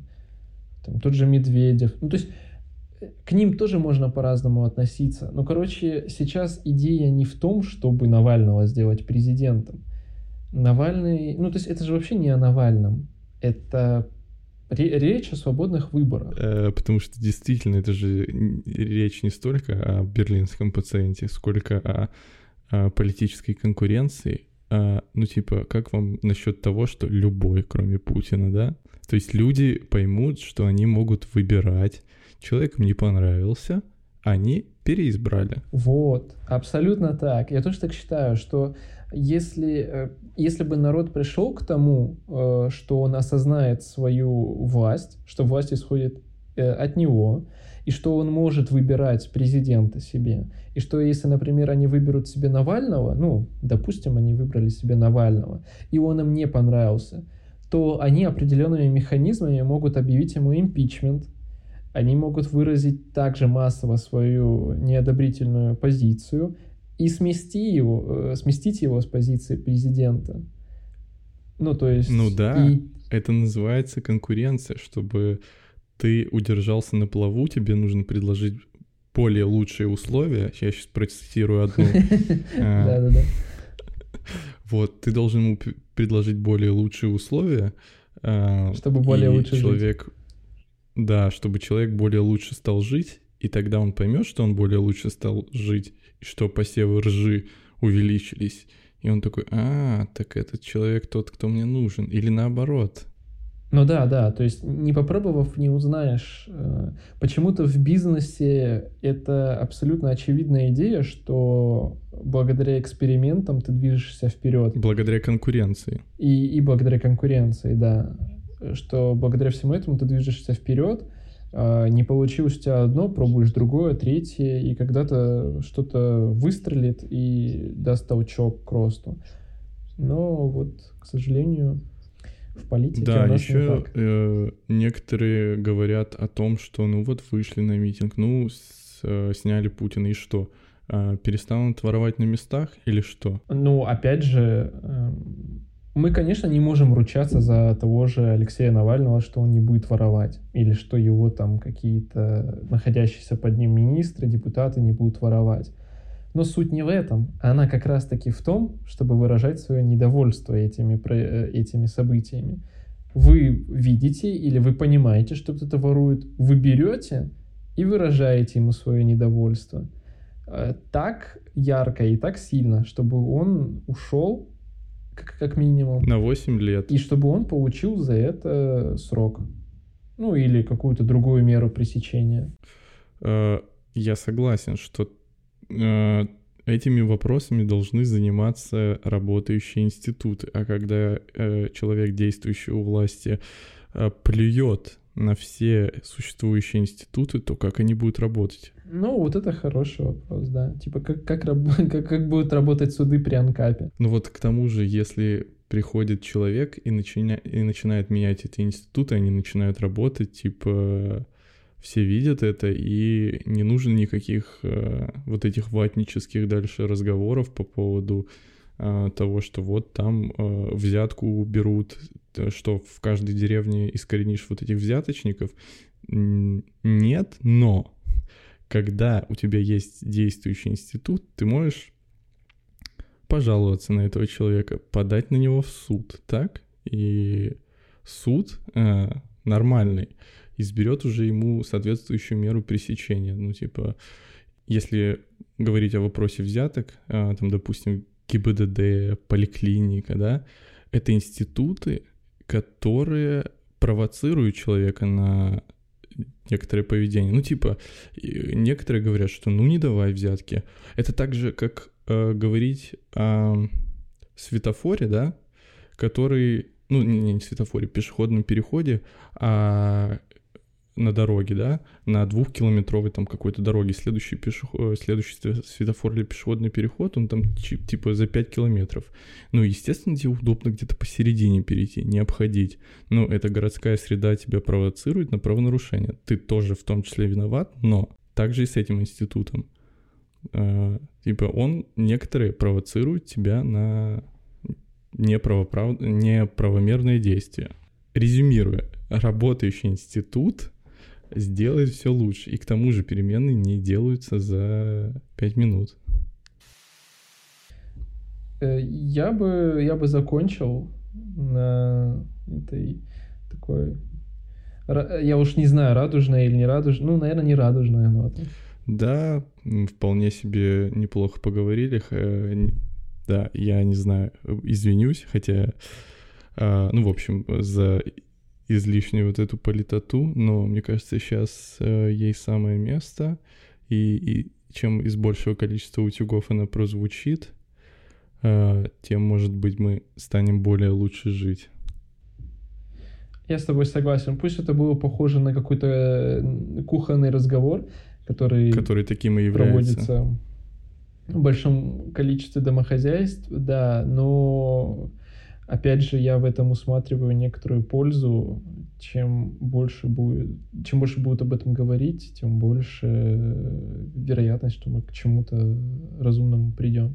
там тот же Медведев. Ну, то есть к ним тоже можно по-разному относиться. Но, короче, сейчас идея не в том, чтобы Навального сделать президентом. Навальный... Ну, то есть это же вообще не о Навальном. Это ре- речь о свободных выборах. Э, Потому что действительно это же речь не столько о берлинском пациенте, сколько о, о политической конкуренции. А, ну, типа, как вам насчет того, что любой, кроме Путина, да? То есть люди поймут, что они могут выбирать. Человек им не понравился, они переизбрали. Вот, абсолютно так. Я тоже так считаю, что если, э, если бы народ пришел к тому, э, что он осознает свою власть, что власть исходит э, от него, и что он может выбирать президента себе, и что если, например, они выберут себе Навального, ну, допустим, они выбрали себе Навального, и он им не понравился, то они определенными механизмами могут объявить ему импичмент, они могут выразить также массово свою неодобрительную позицию и смести его, э, сместить его с позиции президента. Ну, то есть... Ну да. и- Это называется конкуренция. Чтобы ты удержался на плаву, тебе нужно предложить более лучшие условия. Я сейчас процитирую одну. А, Да-да-да. Вот, ты должен ему предложить более лучшие условия. а, Чтобы более лучше человек, Да, чтобы человек более лучше стал жить, и тогда он поймет, что он более лучше стал жить, и что посевы ржи увеличились. И он такой, а, так этот человек тот, кто мне нужен. Или наоборот. Ну да, да, то есть не попробовав, не узнаешь. Э, Почему-то в бизнесе это абсолютно очевидная идея, что благодаря экспериментам ты движешься вперед. Благодаря конкуренции. И, и благодаря конкуренции, да. Что благодаря всему этому ты движешься вперед, А, не получилось у тебя одно, пробуешь другое, третье, и когда-то что-то выстрелит и даст толчок к росту. Но вот, к сожалению, в политике да, у нас еще не так. Э, некоторые говорят о том, что ну вот вышли на митинг, ну с, э, сняли Путина и что? Э, перестанут воровать на местах или что? Ну, опять же, э, мы, конечно, не можем ручаться за того же Алексея Навального, что он не будет воровать, или что его там какие-то находящиеся под ним министры, депутаты не будут воровать. Но суть не в этом. Она как раз-таки в том, чтобы выражать свое недовольство этими, э, этими событиями. Вы видите или вы понимаете, что кто-то ворует, вы берете и выражаете ему свое недовольство. Э, так ярко и так сильно, чтобы он ушел как, как минимум. На 8 лет. И чтобы он получил за это срок. Ну, или какую-то другую меру пресечения. Э, я согласен, что э, этими вопросами должны заниматься работающие институты. А когда э, человек, действующий у власти, плюет на все существующие институты, то как они будут работать? Ну, вот это хороший вопрос, да. Типа, как, как, как, как будут работать суды при Анкапе? Ну вот к тому же, если приходит человек и, начиня... и начинает менять эти институты, они начинают работать, типа, все видят это, и не нужно никаких э, вот этих ватнических дальше разговоров по поводу э, того, что вот там э, взятку берут, что в каждой деревне искоренишь вот этих взяточников. Нет, но когда у тебя есть действующий институт, ты можешь пожаловаться на этого человека, подать на него в суд, так? И суд э, нормальный изберет уже ему соответствующую меру пресечения. Ну, типа, если говорить о вопросе взяток, э, там, допустим, ГИБДД, поликлиника, да, это институты, которые провоцируют человека на некоторое поведение. Ну, типа, некоторые говорят, что ну не давай взятки. Это так же, как э, говорить о светофоре, да, который, ну, не, не светофоре, пешеходном переходе, а на дороге, да, на двухкилометровой там какой-то дороге, следующий, пешеход, э, следующий светофор или пешеходный переход, он там типа за 5 километров. Ну, естественно, тебе удобно где-то посередине перейти, не обходить. Но эта городская среда тебя провоцирует на правонарушение. Ты тоже в том числе виноват, но также и с этим институтом. Э, типа он, некоторые провоцируют тебя на неправоправ... неправомерные действия. Резюмируя, работающий институт сделает все лучше. И к тому же переменные не делаются за 5 минут. Э, я бы, я бы закончил на этой такой... Я уж не знаю, радужная или не радужная. Ну, наверное, не радужная нота. Да, вполне себе неплохо поговорили. Да, я не знаю, извинюсь, хотя, а, ну, в общем, за излишнюю вот эту политоту, но мне кажется, сейчас э, ей самое место, и, и чем из большего количества утюгов она прозвучит, э, тем, может быть, мы станем более лучше жить. Я с тобой согласен. Пусть это было похоже на какой-то э, кухонный разговор, который, который таким и является. проводится в большом количестве домохозяйств, да, но опять же, я в этом усматриваю некоторую пользу. Чем больше будет, чем больше будут об этом говорить, тем больше вероятность, что мы к чему-то разумному придем.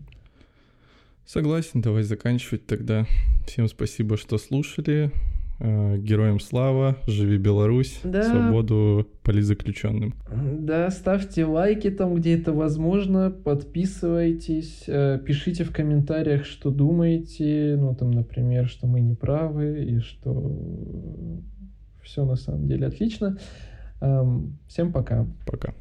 Согласен, давай заканчивать тогда. Всем спасибо, что слушали. Э, героям слава, живи Беларусь, да. свободу политзаключенным. Да, ставьте лайки там, где это возможно, подписывайтесь, э, пишите в комментариях, что думаете, ну там, например, что мы не правы и что все на самом деле отлично. Эм, всем пока. Пока.